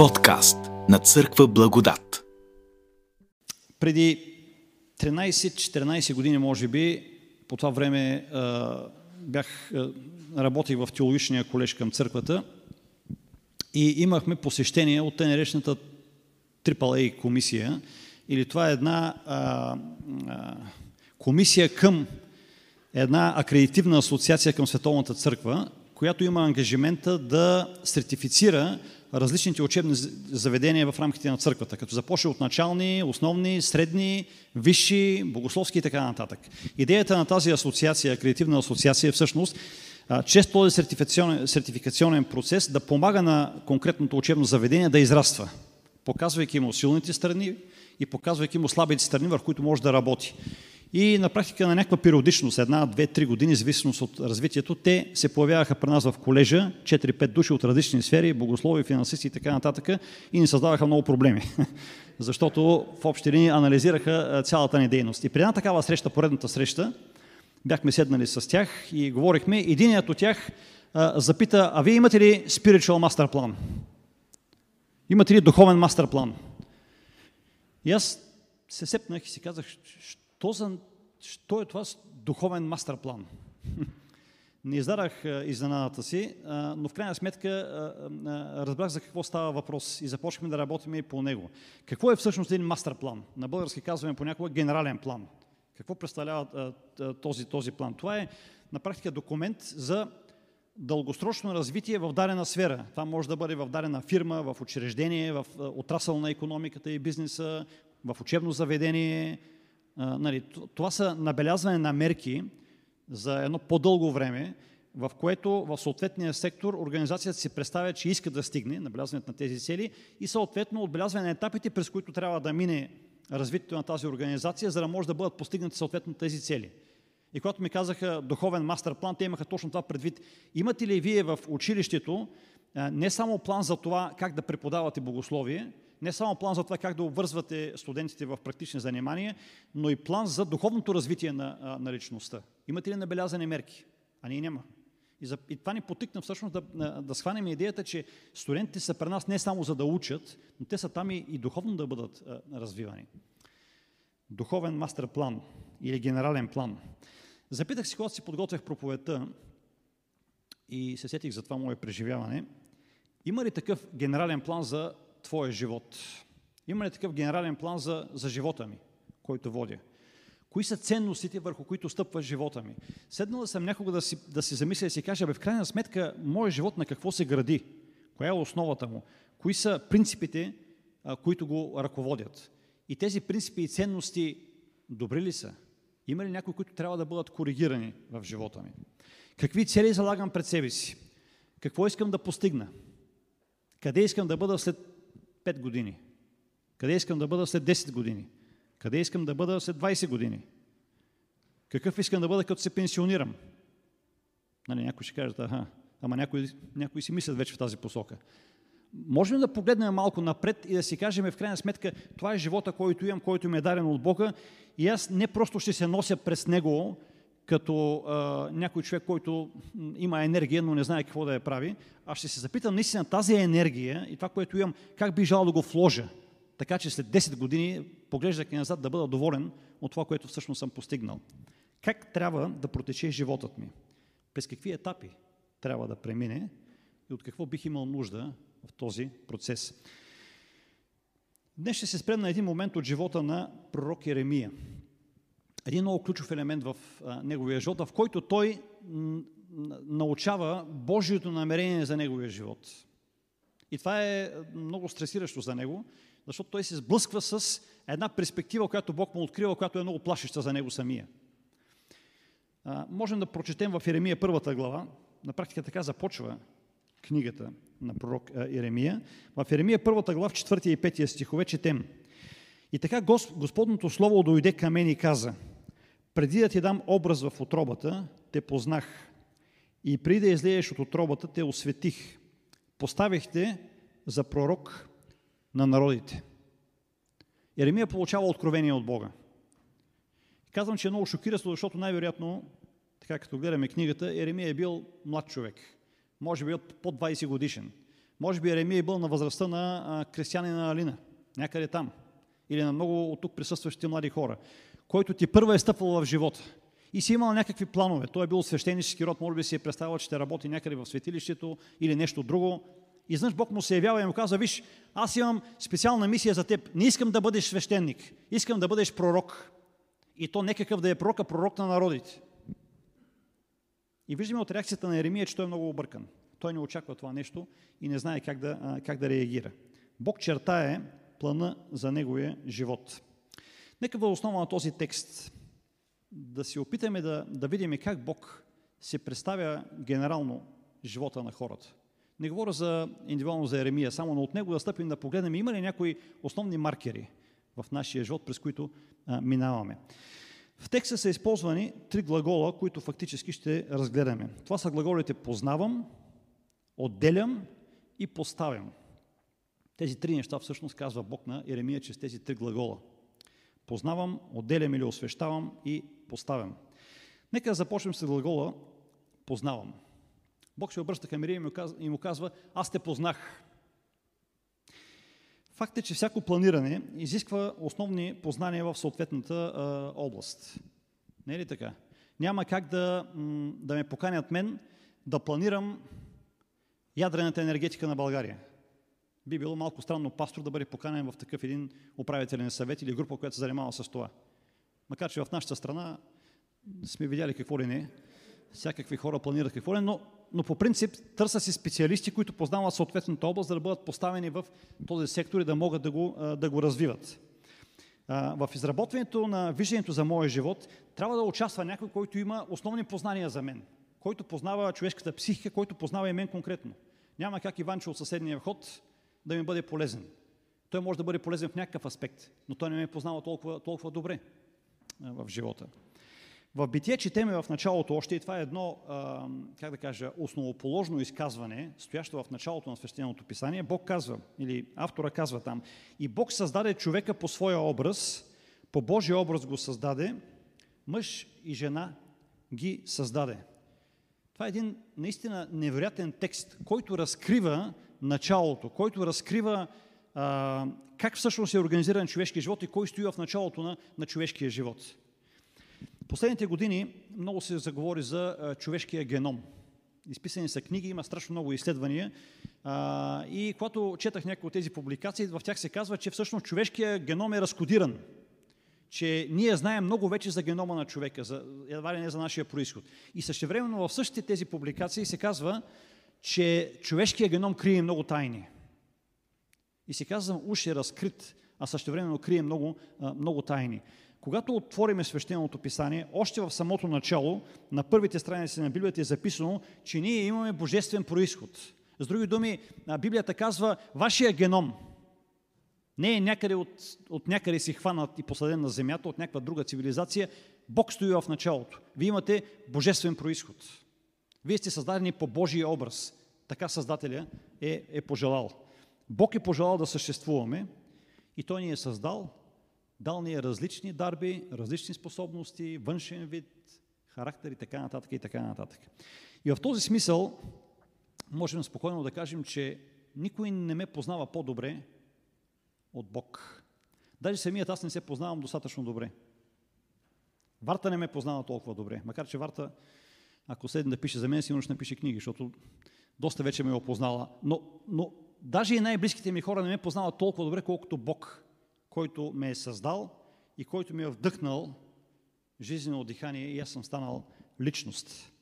Подкаст на Църква Благодат. Преди 13-14 години, може би, по това време бях, работих в теологичния колеж към църквата и имахме посещение от те наречената AAA комисия, или това е една а, а, комисия към една акредитивна асоциация към Световната църква, която има ангажимента да сертифицира различните учебни заведения в рамките на църквата, като започне от начални, основни, средни, висши, богословски и така нататък. Идеята на тази асоциация, креативна асоциация е всъщност чрез този сертификационен, сертификационен процес да помага на конкретното учебно заведение да израства, показвайки му силните страни и показвайки му слабите страни, върху които може да работи. И на практика на някаква периодичност, една, две, три години, зависимост от развитието, те се появяваха при нас в колежа, 4-5 души от различни сфери, богослови, финансисти и така нататък, и ни създаваха много проблеми. Защото в общи линии анализираха цялата ни дейност. И при една такава среща, поредната среща, бяхме седнали с тях и говорихме. Единият от тях запита, а вие имате ли spiritual master план? Имате ли духовен мастер план? И аз се сепнах и си казах, що, за, що е това духовен мастер план? Не издадах изненадата си, но в крайна сметка разбрах за какво става въпрос и започнахме да работим и по него. Какво е всъщност един мастер план? На български казваме понякога генерален план. Какво представлява този, този план? Това е на практика документ за дългосрочно развитие в дадена сфера. Това може да бъде в дадена фирма, в учреждение, в отрасъл на економиката и бизнеса, в учебно заведение, нали, това са набелязване на мерки за едно по-дълго време, в което в съответния сектор организацията си представя, че иска да стигне набелязването на тези цели и съответно отбелязване на етапите, през които трябва да мине развитието на тази организация, за да може да бъдат постигнати съответно тези цели. И когато ми казаха духовен мастер план, те имаха точно това предвид. Имате ли вие в училището не само план за това как да преподавате богословие, не само план за това как да обвързвате студентите в практични занимания, но и план за духовното развитие на, на личността. Имате ли набелязани мерки? А ние няма. И, за, и това ни потикна всъщност да, да схванем идеята, че студентите са при нас не само за да учат, но те са там и, и духовно да бъдат а, развивани. Духовен мастер план или генерален план. Запитах си, когато си подготвях проповедта и се сетих за това мое преживяване, има ли такъв генерален план за твоя живот? Има ли такъв генерален план за, за живота ми, който водя? Кои са ценностите, върху които стъпва живота ми? Седнала съм някога да си, да си замисля и си кажа, бе, в крайна сметка, моят живот на какво се гради? Коя е основата му? Кои са принципите, а, които го ръководят? И тези принципи и ценности добри ли са? Има ли някои, които трябва да бъдат коригирани в живота ми? Какви цели залагам пред себе си? Какво искам да постигна? Къде искам да бъда след 5 години? Къде искам да бъда след 10 години? Къде искам да бъда след 20 години? Какъв искам да бъда, като се пенсионирам? Нали, някой ще каже, аха, ама някои, някои си мислят вече в тази посока. Можем да погледнем малко напред и да си кажем в крайна сметка, това е живота, който имам, който ми е даден от Бога и аз не просто ще се нося през него, като а, някой човек, който има енергия, но не знае какво да я прави, аз ще се запитам наистина тази енергия и това, което имам, как би жал да го вложа, така че след 10 години, поглеждайки назад, да бъда доволен от това, което всъщност съм постигнал. Как трябва да протече животът ми? През какви етапи трябва да премине и от какво бих имал нужда в този процес? Днес ще се спрем на един момент от живота на пророк Еремия един много ключов елемент в неговия живот, в който той научава Божието намерение за неговия живот. И това е много стресиращо за него, защото той се сблъсква с една перспектива, която Бог му открива, която е много плашеща за него самия. Можем да прочетем в Еремия първата глава, на практика така започва книгата на пророк Еремия. В Еремия първата глава, в 4 и 5 стихове четем. И така Господното Слово дойде към мен и каза – преди да ти дам образ в отробата, те познах. И преди да излееш от отробата, те осветих. Поставих те за пророк на народите. Еремия получава откровение от Бога. Казвам, че е много шокиращо, защото най-вероятно, така като гледаме книгата, Еремия е бил млад човек. Може би под 20 годишен. Може би Еремия е бил на възрастта на крестянина Алина, някъде там. Или на много от тук присъстващите млади хора, който ти първа е стъпвал в живота. И си имал някакви планове. Той е бил свещенически род, може би си е представил, че ще работи някъде в светилището или нещо друго. И знаеш, Бог му се явява и му казва, виж, аз имам специална мисия за теб. Не искам да бъдеш свещеник, искам да бъдеш пророк. И то не какъв да е пророк, а пророк на народите. И виждаме от реакцията на Еремия, че той е много объркан. Той не очаква това нещо и не знае как да, как да реагира. Бог чертае плана за неговия живот. Нека в основа на този текст да си опитаме да, да видим как Бог се представя генерално живота на хората. Не говоря за индивидуално за Еремия, само но от него да стъпим да погледнем има ли някои основни маркери в нашия живот, през които а, минаваме. В текста са използвани три глагола, които фактически ще разгледаме. Това са глаголите познавам, отделям и поставям. Тези три неща всъщност казва Бог на Еремия чрез тези три глагола. Познавам, отделям или освещавам и поставям. Нека започнем с глагола познавам. Бог се обръща към Еремия и му казва, аз те познах. Факт е, че всяко планиране изисква основни познания в съответната а, област. Не е ли така? Няма как да, да ме поканят мен да планирам ядрената енергетика на България. Би било малко странно пастор да бъде поканен в такъв един управителен съвет или група, която се занимава с това. Макар, че в нашата страна сме видяли какво ли не, всякакви хора планират какво ли, но но по принцип търсят си специалисти, които познават съответната област, за да бъдат поставени в този сектор и да могат да го, да го развиват. В изработването на виждането за моя живот трябва да участва някой, който има основни познания за мен, който познава човешката психика, който познава и мен конкретно. Няма как Иванчо от съседния вход да ми бъде полезен. Той може да бъде полезен в някакъв аспект, но той не ме познава толкова, толкова добре в живота. В Битие четеме в началото още, и това е едно, как да кажа, основоположно изказване, стоящо в началото на свещеното писание, Бог казва, или автора казва там, и Бог създаде човека по своя образ, по Божия образ го създаде, мъж и жена ги създаде. Това е един наистина невероятен текст, който разкрива началото, който разкрива а, как всъщност е организиран човешкия живот и кой стои в началото на, на човешкия живот. Последните години много се заговори за човешкия геном. Изписани са книги, има страшно много изследвания. и когато четах някои от тези публикации, в тях се казва, че всъщност човешкия геном е разкодиран. Че ние знаем много вече за генома на човека, за, едва ли не за нашия происход. И същевременно в същите тези публикации се казва, че човешкия геном крие много тайни. И се казва, уж е разкрит, а същевременно крие много, много тайни. Когато отвориме свещеното писание, още в самото начало, на първите страници на Библията е записано, че ние имаме божествен происход. С други думи, Библията казва, вашия геном не е някъде от, от някъде си хванат и посаден на земята, от някаква друга цивилизация. Бог стои в началото. Вие имате божествен происход. Вие сте създадени по Божия образ. Така Създателя е, е пожелал. Бог е пожелал да съществуваме и Той ни е създал Дал ни е различни дарби, различни способности, външен вид, характер и така нататък и така нататък. И в този смисъл можем спокойно да кажем, че никой не ме познава по-добре от Бог. Даже самият аз не се познавам достатъчно добре. Варта не ме познава толкова добре, макар че Варта, ако седне да пише за мен, сигурно ще напише книги, защото доста вече ме е опознала. Но, но даже и най-близките ми хора не ме познават толкова добре, колкото Бог който ме е създал и който ми е вдъхнал жизнено дихание и аз съм станал личност.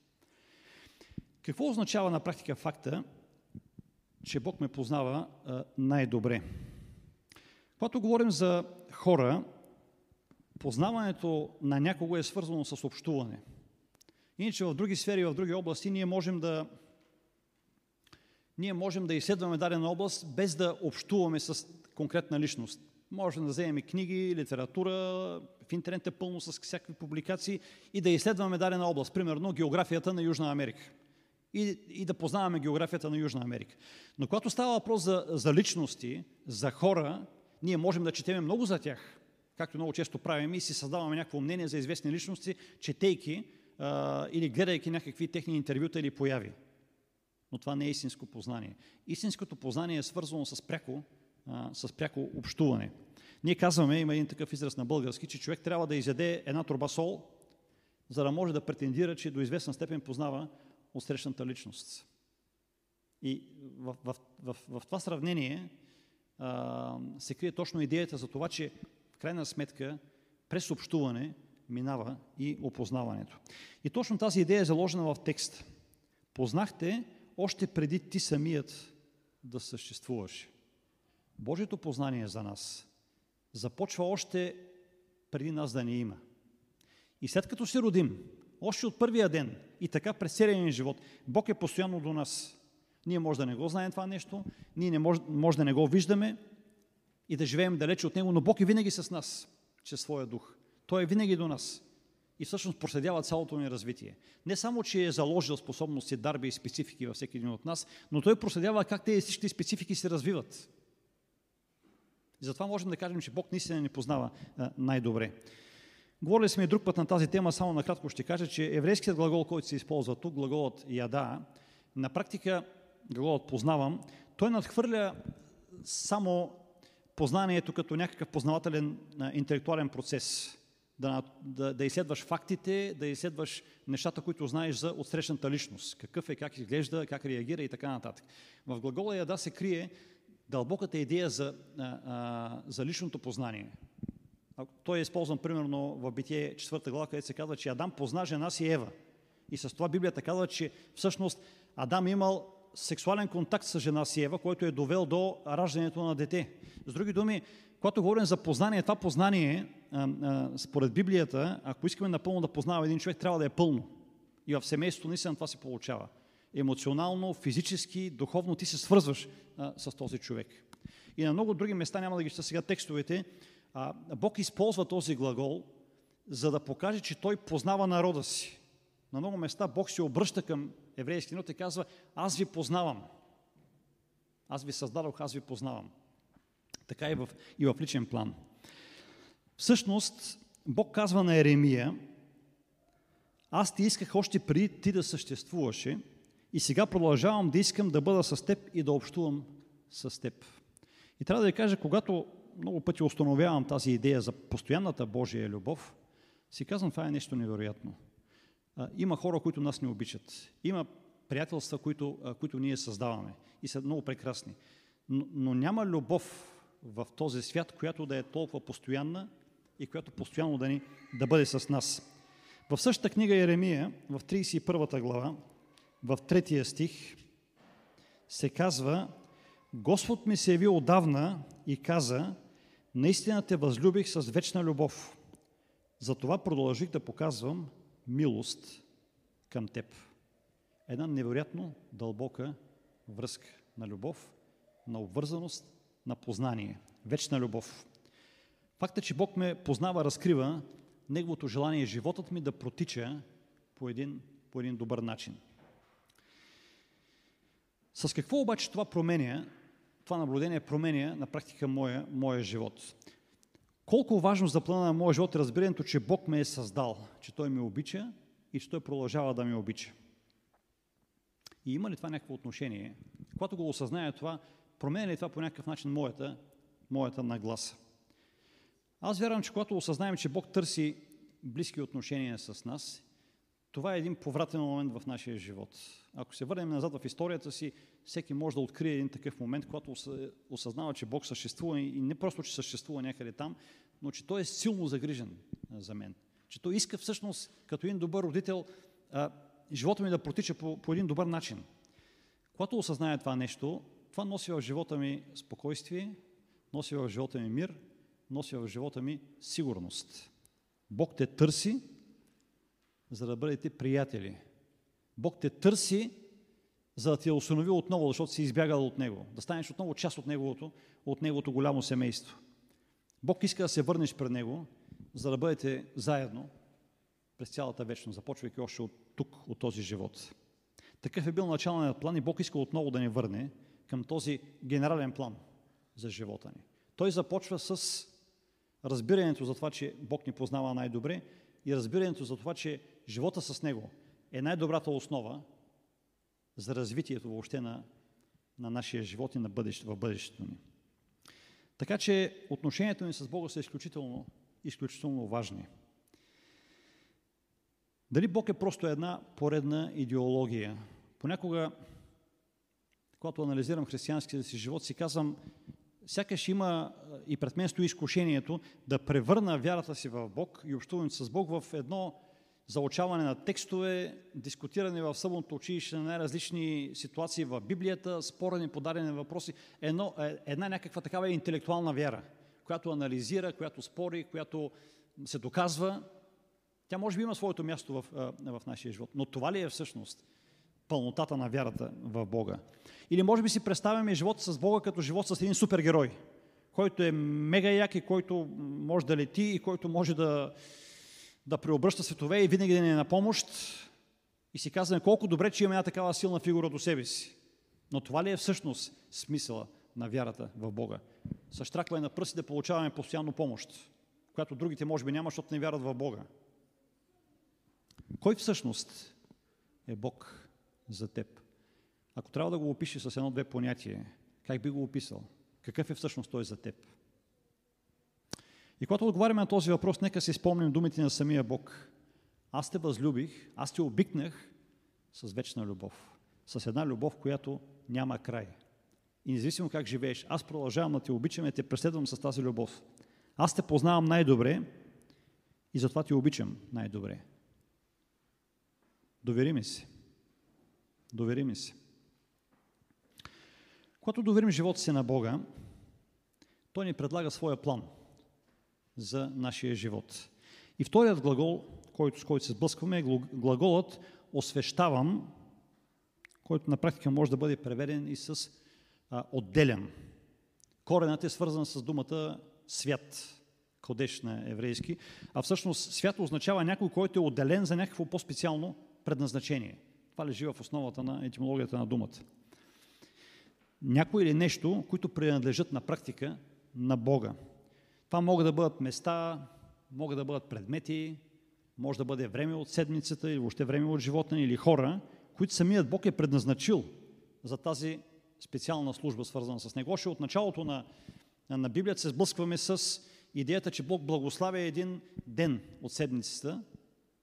Какво означава на практика факта, че Бог ме познава най-добре? Когато говорим за хора, познаването на някого е свързано с общуване. Иначе в други сфери, в други области ние можем да ние можем да изследваме дадена област без да общуваме с конкретна личност. Може да вземем книги, литература, в интернет е пълно с всякакви публикации и да изследваме дадена област, примерно географията на Южна Америка. И, и да познаваме географията на Южна Америка. Но когато става въпрос за, за личности, за хора, ние можем да четеме много за тях, както много често правим и си създаваме някакво мнение за известни личности, четейки а, или гледайки някакви техни интервюта или появи. но това не е истинско познание. Истинското познание е свързано с пряко, а, с пряко общуване. Ние казваме, има един такъв израз на български, че човек трябва да изяде една труба сол, за да може да претендира, че до известна степен познава отсрещната личност. И в, в, в, в това сравнение а, се крие точно идеята за това, че в крайна сметка през общуване минава и опознаването. И точно тази идея е заложена в текст. Познахте още преди ти самият да съществуваш. Божието познание за нас започва още преди нас да ни има. И след като се родим, още от първия ден и така през целия ни живот, Бог е постоянно до нас. Ние може да не го знаем това нещо, ние не може, може да не го виждаме и да живеем далече от Него, но Бог е винаги с нас, чрез своя дух. Той е винаги до нас и всъщност проследява цялото ни развитие. Не само, че е заложил способности, дарби и специфики във всеки един от нас, но той проследява как тези всички специфики се развиват. И затова можем да кажем, че Бог наистина ни познава най-добре. Говорили сме и друг път на тази тема, само накратко ще кажа, че еврейският глагол, който се използва тук, глаголът яда, на практика глаголът познавам, той надхвърля само познанието като някакъв познавателен интелектуален процес. Да, да, да изследваш фактите, да изследваш нещата, които знаеш за отсрещната личност. Какъв е, как изглежда, как реагира и така нататък. В глагола яда се крие дълбоката идея за, а, а, за личното познание. Той е използван примерно в Битие 4 глава, където се казва, че Адам позна жена си Ева. И с това Библията казва, че всъщност Адам имал сексуален контакт с жена си Ева, който е довел до раждането на дете. С други думи, когато говорим за познание, това познание, според Библията, ако искаме напълно да познава един човек, трябва да е пълно. И в семейството наистина това се получава. Емоционално, физически, духовно ти се свързваш с този човек. И на много други места, няма да ги чета сега текстовете, Бог използва този глагол, за да покаже, че Той познава народа си. На много места Бог се обръща към еврейски народ и казва, аз ви познавам. Аз ви създадох, аз ви познавам. Така и в, и в личен план. Всъщност, Бог казва на Еремия, аз ти исках още преди ти да съществуваше и сега продължавам да искам да бъда с теб и да общувам с теб. И трябва да ви кажа, когато много пъти установявам тази идея за постоянната Божия любов, си казвам, това е нещо невероятно. Има хора, които нас не обичат. Има приятелства, които, които ние създаваме и са много прекрасни. Но, но няма любов в този свят, която да е толкова постоянна и която постоянно да, ни, да бъде с нас. В същата книга Еремия, в 31 глава, в третия стих, се казва Господ ми се яви отдавна и каза, наистина те възлюбих с вечна любов. Затова продължих да показвам милост към теб. Една невероятно дълбока връзка на любов, на обвързаност, на познание. Вечна любов. Факта, че Бог ме познава, разкрива Неговото желание животът ми да протича по един, по един добър начин. С какво обаче това променя, това наблюдение променя на практика моя, моя живот? Колко важно за плана на моя живот е разбирането, че Бог ме е създал, че Той ме обича и че Той продължава да ме обича. И има ли това някакво отношение? Когато го осъзная това, променя ли това по някакъв начин моята, моята нагласа? Аз вярвам, че когато осъзнаем, че Бог търси близки отношения с нас, това е един повратен момент в нашия живот. Ако се върнем назад в историята си, всеки може да открие един такъв момент, когато осъзнава, че Бог съществува и не просто, че съществува някъде там, но че Той е силно загрижен за мен. Че Той иска всъщност, като един добър родител, живота ми да протича по, по един добър начин. Когато осъзная това нещо, това носи в живота ми спокойствие, носи в живота ми мир, носи в живота ми сигурност. Бог те търси, за да бъдете приятели. Бог те търси, за да ти е установи отново, защото си избягал от Него, да станеш отново част от Неговото, от Неговото голямо семейство. Бог иска да се върнеш пред Него, за да бъдете заедно през цялата вечност, започвайки още от тук, от този живот. Такъв е бил началният план и Бог иска отново да ни върне към този генерален план за живота ни. Той започва с разбирането за това, че Бог ни познава най-добре и разбирането за това, че живота с Него е най-добрата основа за развитието въобще на, на нашия живот и на бъдеще, в бъдещето ни. Така че отношението ни с Бога са изключително, изключително важни. Дали Бог е просто една поредна идеология? Понякога, когато анализирам християнския си живот, си казвам, сякаш има и пред мен стои изкушението да превърна вярата си в Бог и общуването с Бог в едно заучаване на текстове, дискутиране в съботното училище на най-различни ситуации в Библията, спорене по дадени въпроси, едно, е, една някаква такава интелектуална вяра, която анализира, която спори, която се доказва. Тя може би има своето място в, в нашия живот, но това ли е всъщност пълнотата на вярата в Бога? Или може би си представяме живота с Бога като живот с един супергерой, който е мега як и който може да лети и който може да, да преобръща светове и винаги да ни е на помощ. И си казваме колко добре, че имаме една такава силна фигура до себе си. Но това ли е всъщност смисъла на вярата в Бога? С штракване на пръсти да получаваме постоянно помощ, която другите може би няма, защото не вярват в Бога. Кой всъщност е Бог за теб? Ако трябва да го опише с едно-две понятие, как би го описал? Какъв е всъщност той за теб? И когато отговаряме на този въпрос, нека си спомним думите на самия Бог. Аз те възлюбих, аз те обикнах с вечна любов. С една любов, която няма край. И независимо как живееш, аз продължавам да те обичам и те преследвам с тази любов. Аз те познавам най-добре и затова те обичам най-добре. Довери ми се. Довери ми се. Когато доверим живота си на Бога, Той ни предлага своя план за нашия живот. И вторият глагол, който, с който се сблъскваме, е глаголът освещавам, който на практика може да бъде преведен и с а, отделен. Коренът е свързан с думата свят, кодеш на еврейски, а всъщност свят означава някой, който е отделен за някакво по-специално предназначение. Това лежи в основата на етимологията на думата. Някой или нещо, които принадлежат на практика на Бога. Това могат да бъдат места, могат да бъдат предмети, може да бъде време от седмицата или въобще време от живота или хора, които самият Бог е предназначил за тази специална служба, свързана с него. Още от началото на, на Библията се сблъскваме с идеята, че Бог благославя един ден от седмицата,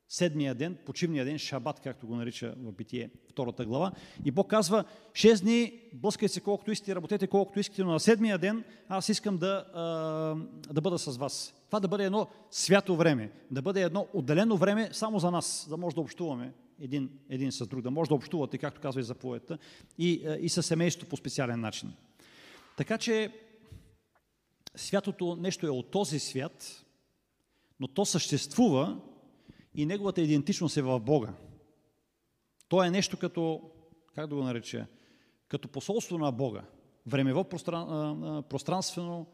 седмия ден, почивния ден, шабат, както го нарича в Битие, втората глава. И Бог казва, 6 дни, блъскайте се колкото искате, работете колкото искате, но на седмия ден аз искам да, да бъда с вас. Това да бъде едно свято време, да бъде едно отделено време само за нас, да може да общуваме един, един с друг, да може да общувате, както казва и заповедта, и, и със семейството по специален начин. Така че святото нещо е от този свят, но то съществува и неговата идентичност е в Бога. То е нещо като, как да го нареча, като посолство на Бога. Времево, простран, пространствено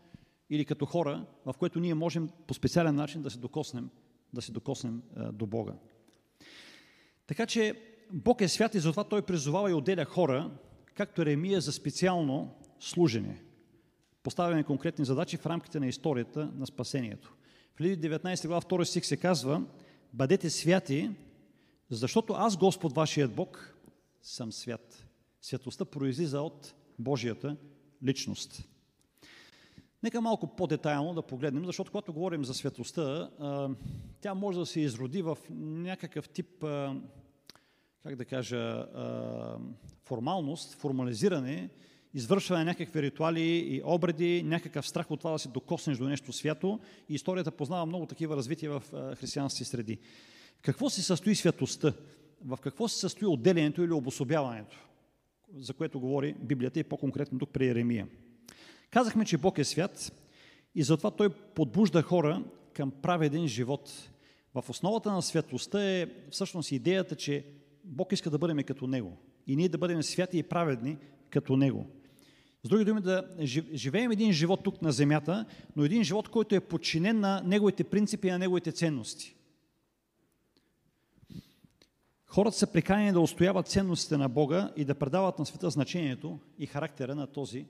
или като хора, в което ние можем по специален начин да се докоснем, да се докоснем до Бога. Така че Бог е свят и затова Той призовава и отделя хора, както Еремия, за специално служене. Поставяме конкретни задачи в рамките на историята на спасението. В Лиди 19 глава 2 стих се казва Бъдете святи, защото аз, Господ, вашият Бог, съм свят. Святостта произлиза от Божията личност. Нека малко по-детайлно да погледнем, защото когато говорим за светостта, тя може да се изроди в някакъв тип, как да кажа, формалност, формализиране, извършване на някакви ритуали и обреди, някакъв страх от това да се докоснеш до нещо свято. И историята познава много такива развития в християнски среди. Какво се състои святостта? В какво се състои отделението или обособяването? За което говори Библията и по-конкретно тук при Еремия. Казахме, че Бог е свят и затова Той подбужда хора към праведен живот. В основата на святостта е всъщност идеята, че Бог иска да бъдем като Него. И ние да бъдем святи и праведни като Него. С други думи, да живеем един живот тук на земята, но един живот, който е подчинен на неговите принципи и на неговите ценности. Хората са приканени да устояват ценностите на Бога и да предават на света значението и характера на този,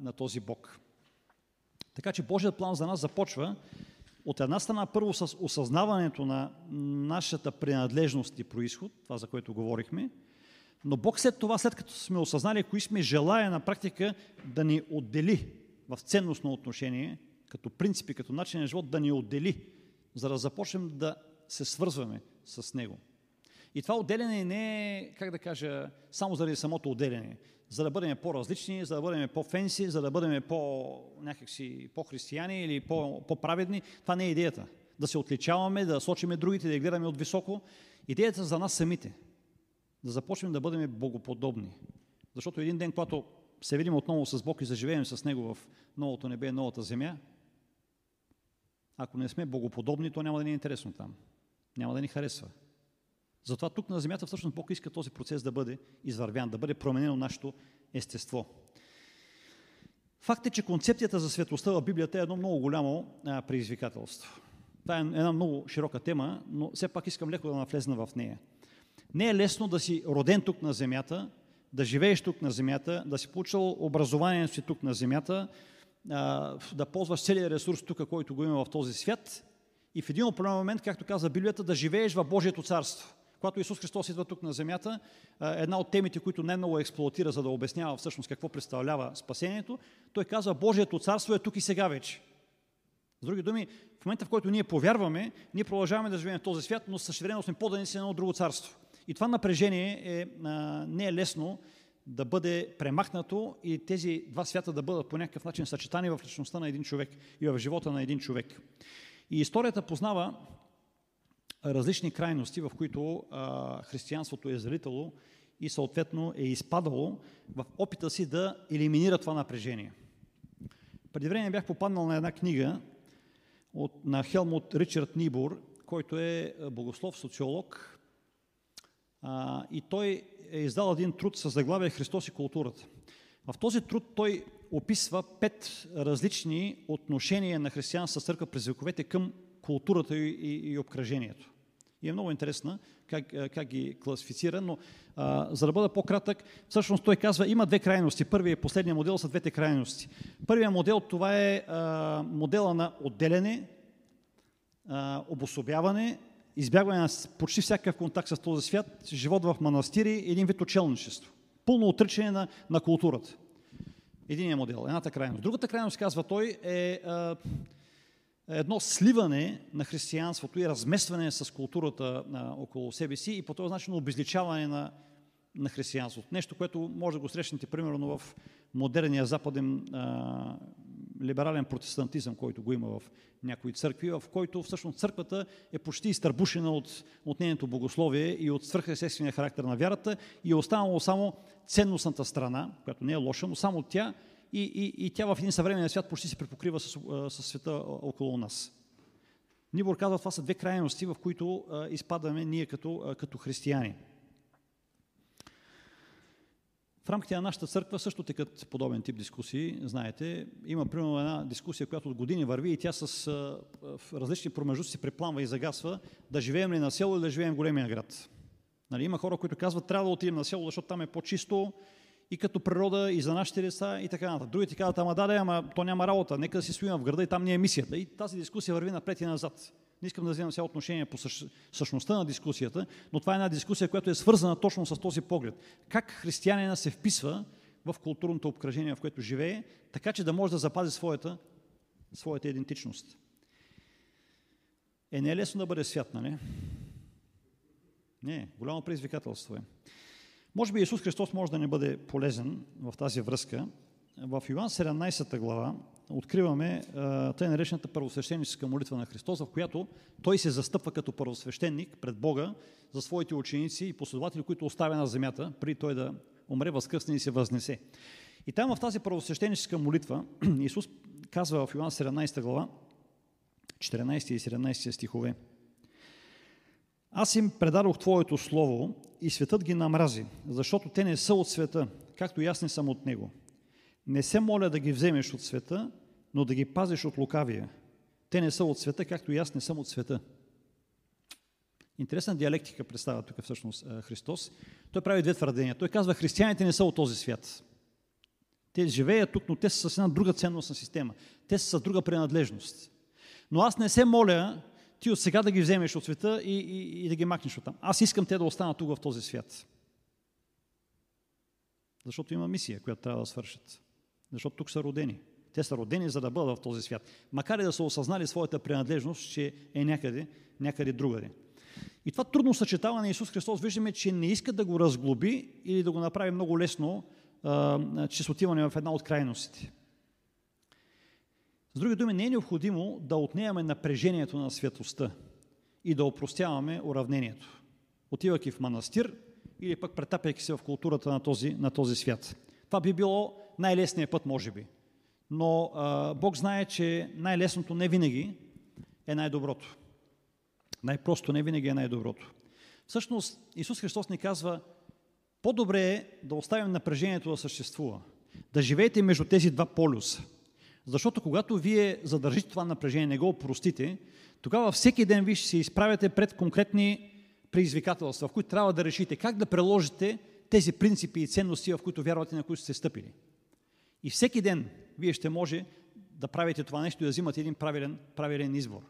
на този Бог. Така че Божият план за нас започва от една страна първо с осъзнаването на нашата принадлежност и происход, това за което говорихме, Но Бог след това, след като сме осъзнали кои сме, желая на практика да ни отдели в ценностно отношение, като принципи, като начин на живот, да ни отдели, за да започнем да се свързваме с Него. И това отделяне не е, как да кажа, само заради самото отделяне. За да бъдем по-различни, за да бъдем по-фенси, за да бъдем по-някакси по-християни или по-праведни. Това не е идеята. Да се отличаваме, да сочиме другите, да ги гледаме от високо. Идеята за нас самите. Да започнем да бъдем богоподобни. Защото един ден, когато се видим отново с Бог и заживеем с Него в новото небе и новата земя, ако не сме богоподобни, то няма да ни е интересно там. Няма да ни харесва. Затова тук на земята всъщност Бог иска този процес да бъде извървян, да бъде променено нашето естество. Факт е, че концепцията за светлостта в Библията е едно много голямо а, предизвикателство. Това е една много широка тема, но все пак искам леко да навлезна в нея. Не е лесно да си роден тук на земята, да живееш тук на земята, да си получил образованието си тук на земята, да ползваш целият ресурс тук, който го има в този свят и в един определен момент, както каза Библията, да живееш в Божието царство. Когато Исус Христос идва тук на земята, една от темите, които най-много експлуатира, за да обяснява всъщност какво представлява спасението, той казва, Божието царство е тук и сега вече. С други думи, в момента, в който ние повярваме, ние продължаваме да живеем в този свят, но същевременно сме подани си на едно друго царство. И това напрежение е, а, не е лесно да бъде премахнато и тези два свята да бъдат по някакъв начин съчетани в личността на един човек и в живота на един човек. И историята познава различни крайности, в които а, християнството е залитало и съответно е изпадало в опита си да елиминира това напрежение. Преди време бях попаднал на една книга от, на Хелмут Ричард Нибур, който е богослов, социолог, а, и той е издал един труд с заглавие Христос и културата. В този труд той описва пет различни отношения на християнска църква през вековете към културата и, и, и обкръжението. И е много интересна как, как ги класифицира, но а, за да бъда по-кратък, всъщност той казва, има две крайности. Първият и последният модел са двете крайности. Първият модел това е а, модела на отделяне, а, обособяване, избягване на почти всякакъв контакт с този свят, живот в манастири, един вид учелничество. Пълно отричане на, на културата. Единият модел, едната крайност. Другата крайност, казва той, е а, едно сливане на християнството и разместване с културата а, около себе си и по този начин обезличаване на, на християнството. Нещо, което може да го срещнете примерно в модерния западен а, либерален протестантизъм, който го има в някои църкви, в който всъщност църквата е почти изтърбушена от, от нейното богословие и от свръхестествения характер на вярата и е останало само ценностната страна, която не е лоша, но само тя и, и, и тя в един съвременен свят почти се препокрива с, с света около нас. Нибор казва, това са две крайности, в които изпадаме ние като, като християни. В рамките на нашата църква също текат подобен тип дискусии. Знаете, има примерно една дискусия, която от години върви и тя с а, различни промежутци се препламва и загасва да живеем ли на село или да живеем в големия град. Нали, има хора, които казват, трябва да отидем на село, защото там е по-чисто, и като природа, и за нашите деца, и така нататък. Другите казват, ама да, ама то няма работа, нека да си стоим в града и там ни е мисията. И тази дискусия върви напред и назад. Не искам да вземам сега отношение по същността на дискусията, но това е една дискусия, която е свързана точно с този поглед. Как християнина се вписва в културното обкръжение, в което живее, така че да може да запази своята, своята идентичност. Е, не е лесно да бъде свят, нали? Не, голямо предизвикателство е. Може би Исус Христос може да не бъде полезен в тази връзка. В Йоан 17 глава откриваме тъй наречената първосвещеническа молитва на Христос, в която той се застъпва като първосвещеник пред Бога за своите ученици и последователи, които оставя на земята, преди той да умре, възкръсне и се възнесе. И там в тази първосвещеническа молитва Исус казва в Йоан 17 глава, 14 и 17 стихове, аз им предадох Твоето Слово и светът ги намрази, защото те не са от света, както и аз не съм от него. Не се моля да ги вземеш от света, но да ги пазиш от лукавия. Те не са от света, както и аз не съм от света. Интересна диалектика представя тук всъщност Христос. Той прави две твърдения. Той казва, християните не са от този свят. Те живеят тук, но те са с една друга ценностна система. Те са с друга принадлежност. Но аз не се моля ти от сега да ги вземеш от света и, и, и да ги махнеш от там. Аз искам те да останат тук в този свят. Защото има мисия, която трябва да свършат. Защото тук са родени. Те са родени, за да бъдат в този свят. Макар и да са осъзнали своята принадлежност, че е някъде, някъде другаде. И това трудно съчетаване на Исус Христос виждаме, че не иска да го разглоби или да го направи много лесно, а, чрез отиване в една от крайностите. С други думи, не е необходимо да отнемаме напрежението на светостта и да опростяваме уравнението. Отивайки в манастир или пък претапяйки се в културата на този, на този свят. Това би било най-лесният път, може би. Но а, Бог знае, че най-лесното не винаги е най-доброто. Най-просто не винаги е най-доброто. Всъщност, Исус Христос ни казва, по-добре е да оставим напрежението да съществува. Да живеете между тези два полюса. Защото когато вие задържите това напрежение, не го опростите, тогава всеки ден ви ще се изправяте пред конкретни предизвикателства, в които трябва да решите как да преложите тези принципи и ценности, в които вярвате, на които сте стъпили. И всеки ден вие ще може да правите това нещо и да взимате един правилен, правилен избор.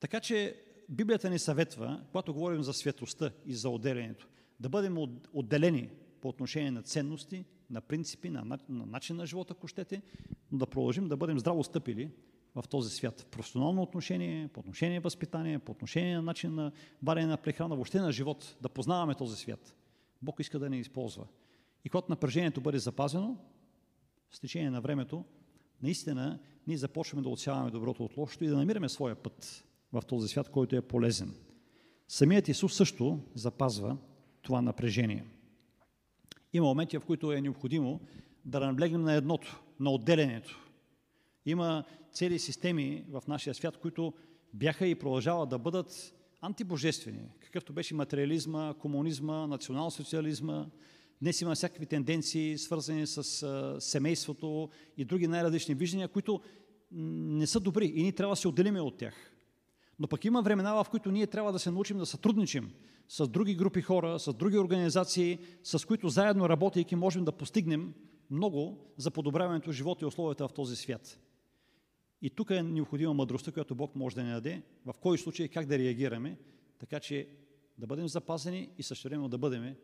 Така че Библията ни съветва, когато говорим за светостта и за отделението, да бъдем отделени по отношение на ценности, на принципи, на, на начин на живота, ако щете, но да продължим да бъдем здраво стъпили в този свят. В професионално отношение, по отношение възпитание, по отношение на начин на барене на прехрана, въобще на живот, да познаваме този свят. Бог иска да ни използва. И когато напрежението бъде запазено, с течение на времето, наистина ние започваме да отсяваме доброто от лошото и да намираме своя път в този свят, който е полезен. Самият Исус също запазва това напрежение. Има моменти, в които е необходимо да наблегнем на едното, на отделението. Има цели системи в нашия свят, които бяха и продължават да бъдат антибожествени, какъвто беше материализма, комунизма, национал-социализма. Днес има всякакви тенденции, свързани с семейството и други най-различни виждания, които не са добри и ние трябва да се отделиме от тях. Но пък има времена, в които ние трябва да се научим да сътрудничим с други групи хора, с други организации, с които заедно работейки можем да постигнем много за подобряването живота и условията в този свят. И тук е необходима мъдростта, която Бог може да ни даде, в кой случай как да реагираме, така че да бъдем запазени и също време да бъдем,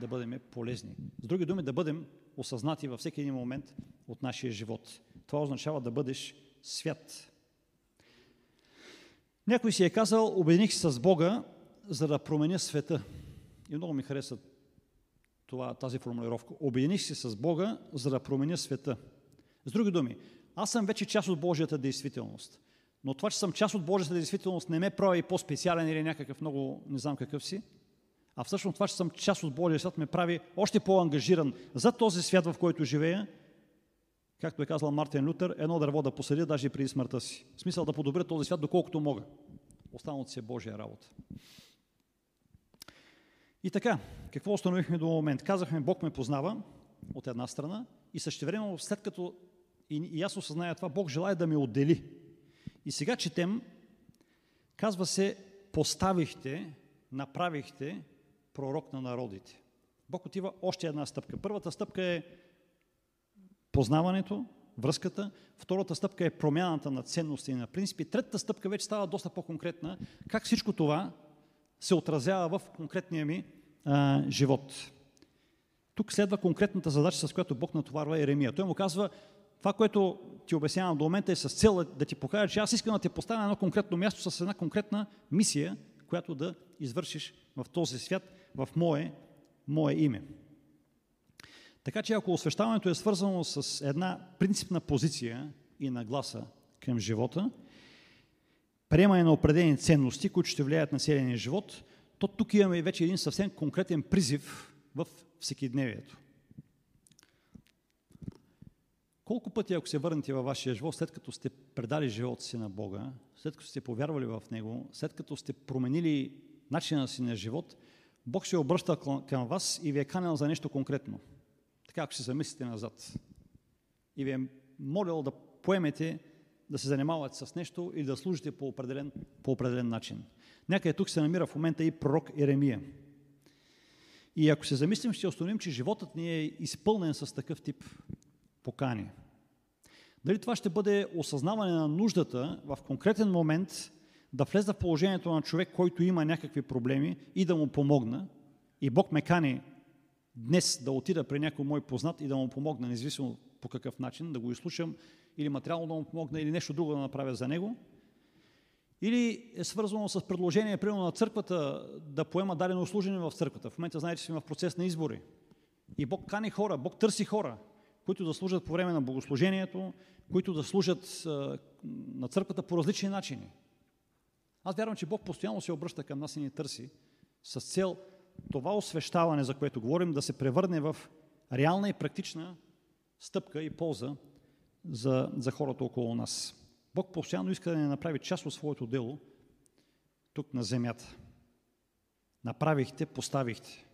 да бъдем полезни. С други думи, да бъдем осъзнати във всеки един момент от нашия живот. Това означава да бъдеш свят. Някой си е казал, обединих се с Бога, за да променя света. И много ми хареса това, тази формулировка. Обединих се с Бога, за да променя света. С други думи, аз съм вече част от Божията действителност. Но това, че съм част от Божията действителност, не ме прави по-специален или някакъв много, не знам какъв си. А всъщност това, че съм част от Божия свят, ме прави още по-ангажиран за този свят, в който живея. Както е казал Мартин Лютер, едно дърво да посадя даже и преди смъртта си. В смисъл да подобря този свят, доколкото мога. Останалото си е Божия работа. И така, какво установихме до момент? Казахме, Бог ме познава от една страна и същевременно, след като и, и аз осъзная това, Бог желая да ме отдели. И сега четем, казва се, поставихте, направихте пророк на народите. Бог отива още една стъпка. Първата стъпка е познаването, връзката. Втората стъпка е промяната на ценности и на принципи. Третата стъпка вече става доста по-конкретна. Как всичко това се отразява в конкретния ми а, живот. Тук следва конкретната задача, с която Бог натоварва Еремия. Той му казва, това, което ти обяснявам до момента е с цел да ти покажа, че аз искам да те поставя на едно конкретно място с една конкретна мисия, която да извършиш в този свят, в мое, мое име. Така че ако освещаването е свързано с една принципна позиция и нагласа към живота, приемане на определени ценности, които ще влияят на целения живот, то тук имаме вече един съвсем конкретен призив в всекидневието. Колко пъти, ако се върнете във вашия живот, след като сте предали живота си на Бога, след като сте повярвали в Него, след като сте променили начина си на живот, Бог се обръща към вас и ви е канел за нещо конкретно. Така, ако се замислите назад. И ви е молил да поемете да се занимавате с нещо или да служите по определен, по определен начин. Някъде тук се намира в момента и пророк Еремия. И ако се замислим, ще установим, че животът ни е изпълнен с такъв тип покани. Дали това ще бъде осъзнаване на нуждата в конкретен момент да влеза в положението на човек, който има някакви проблеми и да му помогна, и Бог ме кани днес да отида при някой мой познат и да му помогна, независимо по какъв начин, да го изслушам или материално да му помогна, или нещо друго да направя за него, или е свързано с предложение, примерно на църквата, да поема дадено служение в църквата. В момента знаете, че сме в процес на избори. И Бог кани хора, Бог търси хора, които да служат по време на богослужението, които да служат на църквата по различни начини. Аз вярвам, че Бог постоянно се обръща към нас и ни търси с цел това освещаване, за което говорим, да се превърне в реална и практична стъпка и полза за, за хората около нас. Бог постоянно иска да ни направи част от своето дело тук на земята. Направихте, поставихте.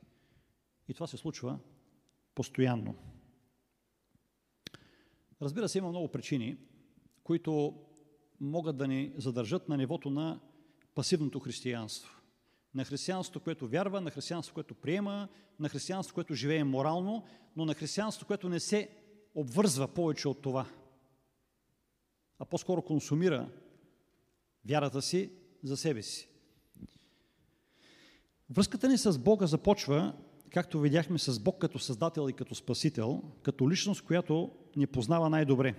И това се случва постоянно. Разбира се, има много причини, които могат да ни задържат на нивото на пасивното християнство. На християнството, което вярва, на християнството, което приема, на християнството, което живее морално, но на християнството, което не се обвързва повече от това, а по-скоро консумира вярата си за себе си. Връзката ни с Бога започва, както видяхме, с Бог като Създател и като Спасител, като личност, която ни познава най-добре.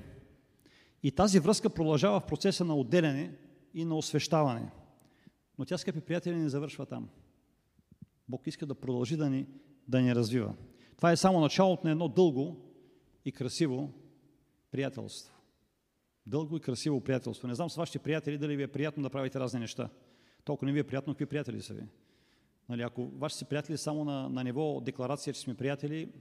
И тази връзка продължава в процеса на отделяне и на освещаване – но тя, скъпи приятели, не завършва там. Бог иска да продължи да ни, да ни развива. Това е само началото на едно дълго и красиво приятелство. Дълго и красиво приятелство. Не знам с вашите приятели дали ви е приятно да правите разни неща. Толкова не ви е приятно, какви приятели са ви. Нали, ако вашите си приятели само на, на ниво декларация, че сме приятели,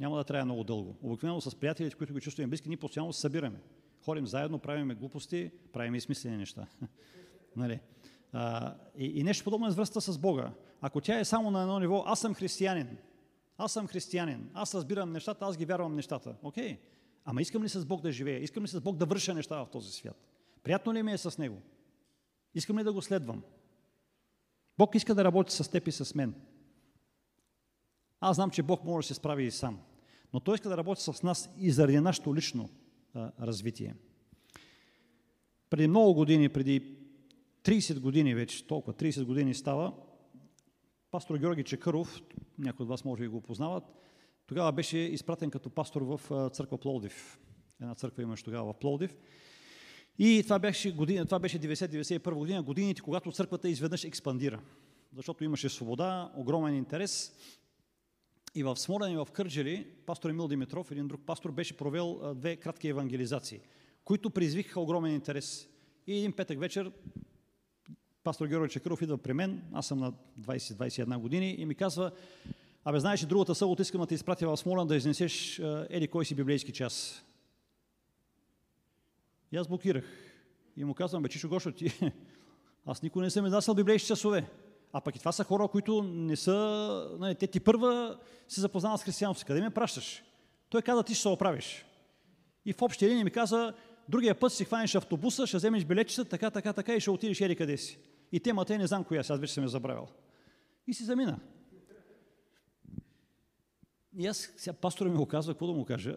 няма да трябва много дълго. Обикновено с приятелите, които ги чувстваме близки, ние постоянно се събираме. Ходим заедно, правиме глупости, правиме и смислени неща. нали? А, и, и нещо подобно е с връзката с Бога. Ако тя е само на едно ниво, аз съм християнин, аз съм християнин, аз разбирам нещата, аз ги вярвам нещата. Окей. Okay. Ама искам ли с Бог да живея? Искам ли с Бог да върша неща в този свят? Приятно ли ми е с Него? Искам ли да го следвам? Бог иска да работи с теб и с мен. Аз знам, че Бог може да се справи и сам. Но Той иска да работи с нас и заради нашето лично а, развитие. Преди много години, преди 30 години вече, толкова, 30 години става, пастор Георги Чекъров, някои от вас може би го познават, тогава беше изпратен като пастор в църква Пловдив. Една църква имаше тогава в Пловдив. И това беше, година, това беше 90-91 година, годините, когато църквата изведнъж експандира. Защото имаше свобода, огромен интерес. И в Смолен и в Кърджели, пастор Емил Димитров, един друг пастор, беше провел две кратки евангелизации, които предизвикаха огромен интерес. И един петък вечер пастор Георги Чакъров идва при мен, аз съм на 20-21 години и ми казва, абе знаеш, другата събота искам да те изпратя в Смолен да изнесеш еди кой си библейски час. И аз блокирах. И му казвам, бе, Чишо Гошо, ти, аз никой не съм изнасял библейски часове. А пък и това са хора, които не са... Нали, те ти първа се запознават с християнство. Къде ме пращаш? Той каза, ти ще се оправиш. И в общия линия ми каза, другия път си хванеш автобуса, ще вземеш билетчета, така, така, така и ще отидеш еди къде си. И темата е не знам коя, аз вече съм я забравил. И си замина. И аз, сега пастора ми го казва, какво да му кажа?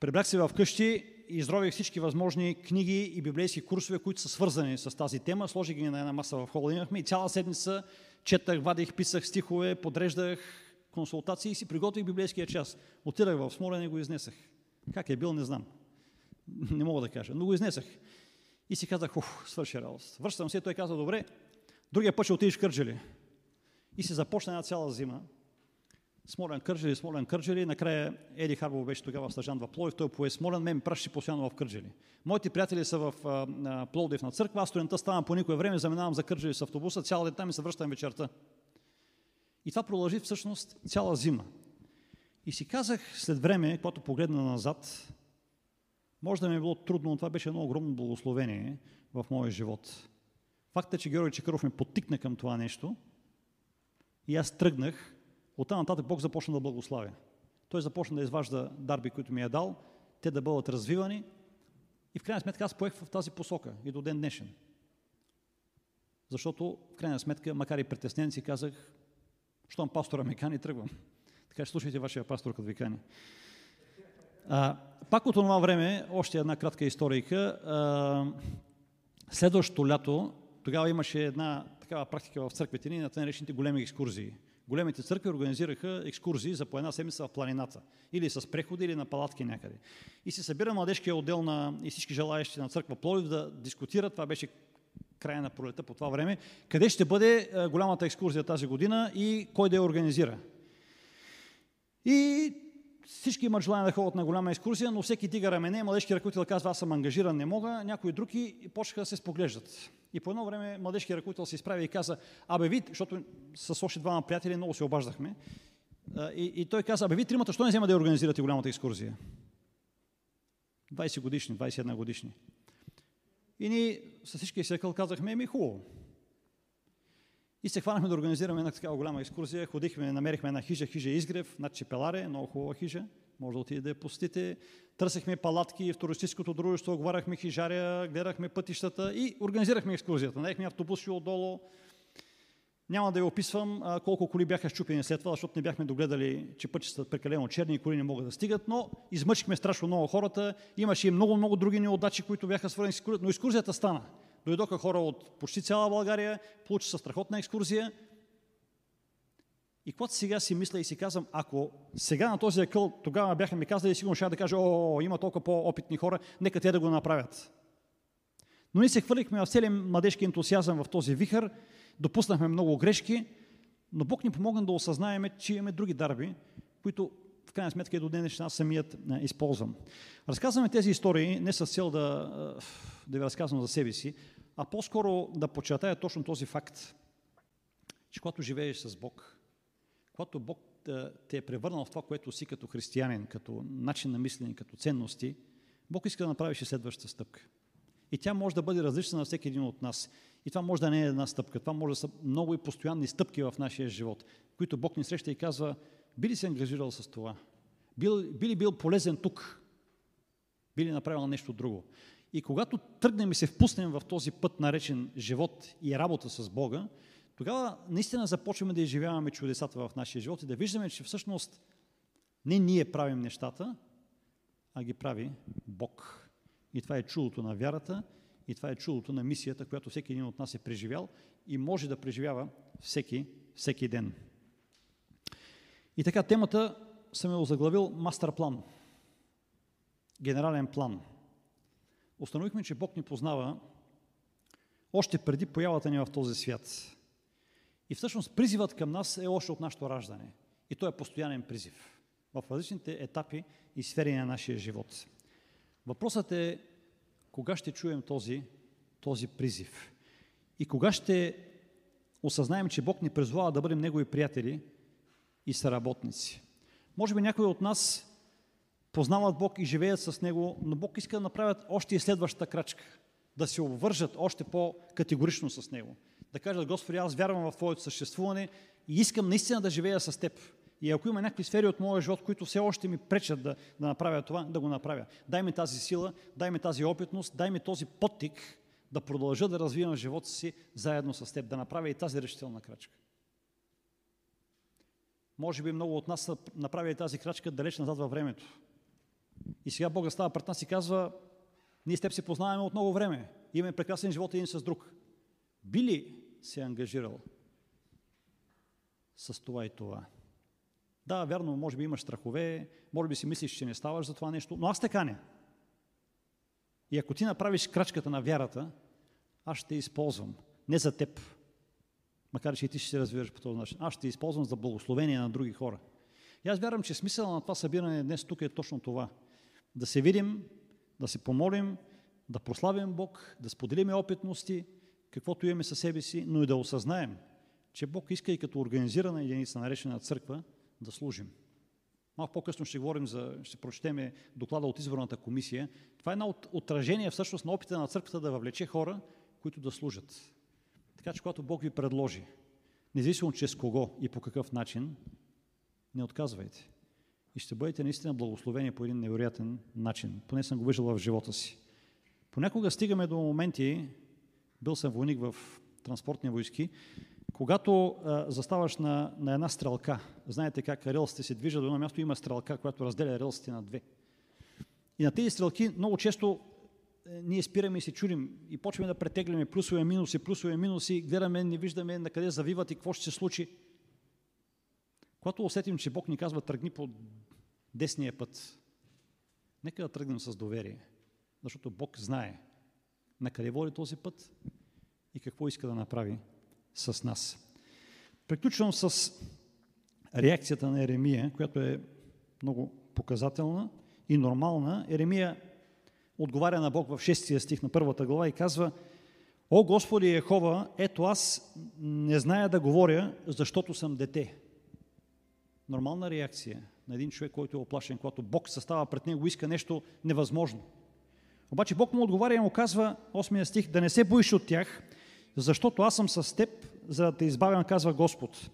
Прибрах се в къщи и изрових всички възможни книги и библейски курсове, които са свързани с тази тема. Сложих ги на една маса в хола имахме и цяла седмица четах, вадих, писах стихове, подреждах консултации и си приготвих библейския час. Отидах в Смолен и го изнесах. Как е бил, не знам. Не мога да кажа, но го изнесах. И си казах, ух, свърши радост. Връщам се, той каза, добре, другия път ще отидеш в Кърджали. И се започна една цяла зима. Смолен Кърджали, Смолен Кърджали. Накрая Еди Харбов беше тогава стажан в Пловдив, той пое Смолен, мен пращи постоянно в Кърджали. Моите приятели са в а, Пловдив на църква, аз студента ставам по никое време, заминавам за Кърджали с автобуса, цял ден там и се връщам вечерта. И това продължи всъщност цяла зима. И си казах след време, когато погледна назад, може да ми е било трудно, но това беше едно огромно благословение в моя живот. Факт е, че Георги Чекаров ме подтикна към това нещо и аз тръгнах. Оттам нататък Бог започна да благославя. Той започна да изважда дарби, които ми е дал, те да бъдат развивани и в крайна сметка аз поех в тази посока и до ден днешен. Защото, в крайна сметка, макар и притеснен си, казах, щом пастора ме кани, тръгвам. Така че слушайте вашия пастор, като ви кани. Пак от това време, още една кратка историка. Следващото лято, тогава имаше една такава практика в църквите ни, на наречените големи екскурзии, Големите църкви организираха екскурзии за по една седмица в планината. Или с преходи, или на палатки някъде. И се събира младежкия отдел на, и всички желаящи на църква Пловдив да дискутират. Това беше края на пролета по това време. Къде ще бъде голямата екскурзия тази година и кой да я организира. И всички имат желание да ходят на голяма екскурзия, но всеки дига рамене, младежки ръководител казва, аз съм ангажиран, не мога, някои други почнаха да се споглеждат. И по едно време младежки ръководител се изправи и каза, абе вид, защото с още двама приятели много се обаждахме, и, и той каза, абе ви тримата, що не взема да организирате голямата екскурзия? 20 годишни, 21 годишни. И ние с всички секъл казахме, еми хубаво. И се хванахме да организираме една такава голяма екскурзия. Ходихме, намерихме една хижа, хижа Изгрев, над Чепеларе, много хубава хижа. Може да отиде да я посетите. Търсехме палатки в туристическото дружество, оговаряхме хижаря, гледахме пътищата и организирахме екскурзията. Наехме автобуси отдолу. Няма да я описвам колко коли бяха щупени след това, защото не бяхме догледали, че пътищата прекалено черни и коли не могат да стигат, но измъчихме страшно много хората. Имаше и много-много други неудачи, които бяха свързани с екскурзията, но екскурзията стана. Дойдоха хора от почти цяла България, получи се страхотна екскурзия. И когато сега си мисля и си казвам, ако сега на този екъл тогава бяха ми казали, сигурно ще да кажа, о, има толкова по-опитни хора, нека те да го направят. Но ние се хвърлихме в целия младежки ентусиазъм в този вихър, допуснахме много грешки, но Бог ни помогна да осъзнаем, че имаме други дарби, които в крайна сметка и до днес аз самият използвам. Разказваме тези истории не с цел да, да ви разказвам за себе си, а по-скоро да подчертая точно този факт, че когато живееш с Бог, когато Бог те е превърнал в това, което си като християнин, като начин на мислене, като ценности, Бог иска да направиш и следващата стъпка. И тя може да бъде различна на всеки един от нас. И това може да не е една стъпка, това може да са много и постоянни стъпки в нашия живот, които Бог ни среща и казва, би ли се ангажирал с това? Бил, би ли бил полезен тук? Би ли направил нещо друго? И когато тръгнем и се впуснем в този път, наречен живот и работа с Бога, тогава наистина започваме да изживяваме чудесата в нашия живот и да виждаме, че всъщност не ние правим нещата, а ги прави Бог. И това е чудото на вярата, и това е чудото на мисията, която всеки един от нас е преживял и може да преживява всеки, всеки ден. И така, темата съм е озаглавил мастер план. Генерален план. Установихме, че Бог ни познава още преди появата ни в този свят. И всъщност призивът към нас е още от нашето раждане. И то е постоянен призив в различните етапи и сфери на нашия живот. Въпросът е кога ще чуем този, този призив и кога ще осъзнаем, че Бог ни призвава да бъдем Негови приятели и съработници. Може би някои от нас познават Бог и живеят с Него, но Бог иска да направят още и следващата крачка, да се обвържат още по-категорично с Него. Да кажат, Господи, аз вярвам в Твоето съществуване и искам наистина да живея с Теб. И ако има някакви сфери от моя живот, които все още ми пречат да, да направя това, да го направя. Дай ми тази сила, дай ми тази опитност, дай ми този подтик да продължа да развивам живота си заедно с теб, да направя и тази решителна крачка. Може би много от нас са направили тази крачка далеч назад във времето. И сега Бога става пред нас и казва, ние с теб се познаваме от много време. Имаме прекрасен живот един с друг. Би ли се ангажирал с това и това? Да, вярно, може би имаш страхове, може би си мислиш, че не ставаш за това нещо, но аз те каня. И ако ти направиш крачката на вярата, аз ще използвам. Не за теб, макар че и ти ще се развиваш по този начин. Аз ще използвам за благословение на други хора. И аз вярвам, че смисъл на това събиране днес тук е точно това. Да се видим, да се помолим, да прославим Бог, да споделиме опитности, каквото имаме със себе си, но и да осъзнаем, че Бог иска и като организирана единица, наречена църква, да служим. Малко по-късно ще говорим за, ще прочетеме доклада от изборната комисия. Това е едно от отражение всъщност на опита на църквата да въвлече хора, които да служат. Така че когато Бог ви предложи, независимо чрез кого и по какъв начин, не отказвайте. И ще бъдете наистина благословени по един невероятен начин. Поне съм го виждал в живота си. Понякога стигаме до моменти, бил съм войник в транспортни войски, когато а, заставаш на, на една стрелка, знаете как релсите се движат до едно място, има стрелка, която разделя релсите на две. И на тези стрелки много често е, ние спираме и се чудим и почваме да претегляме плюсове, минуси, плюсове, минуси, гледаме, не виждаме на къде завиват и какво ще се случи. Когато усетим, че Бог ни казва тръгни по десния път, нека да тръгнем с доверие, защото Бог знае на къде води този път и какво иска да направи с нас. Приключвам с реакцията на Еремия, която е много показателна и нормална. Еремия отговаря на Бог в 6 стих на първата глава и казва О Господи Ехова, ето аз не зная да говоря, защото съм дете. Нормална реакция на един човек, който е оплашен, когато Бог състава пред него, иска нещо невъзможно. Обаче Бог му отговаря и му казва, 8 стих, да не се боиш от тях, защото аз съм с теб, за да те избавям, казва Господ.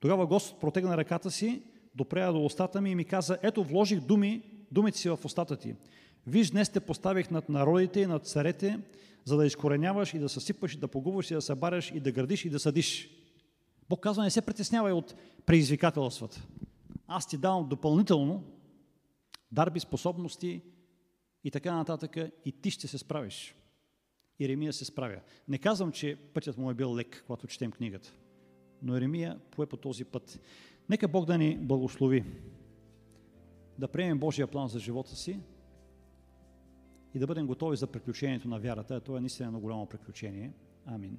Тогава Господ протегна ръката си, допрея до устата ми и ми каза, ето вложих думи, думите си в устата ти. Виж, днес те поставих над народите и над царете, за да изкореняваш и да съсипаш, и да погубваш, и да събаряш, и да градиш, и да съдиш. Бог казва, не се притеснявай от предизвикателствата. Аз ти давам допълнително дарби, способности и така нататък, и ти ще се справиш. Иеремия се справя. Не казвам, че пътят му е бил лек, когато четем книгата, но Еремия пое по този път. Нека Бог да ни благослови, да приемем Божия план за живота си и да бъдем готови за приключението на вярата. Това е наистина едно голямо приключение. Амин.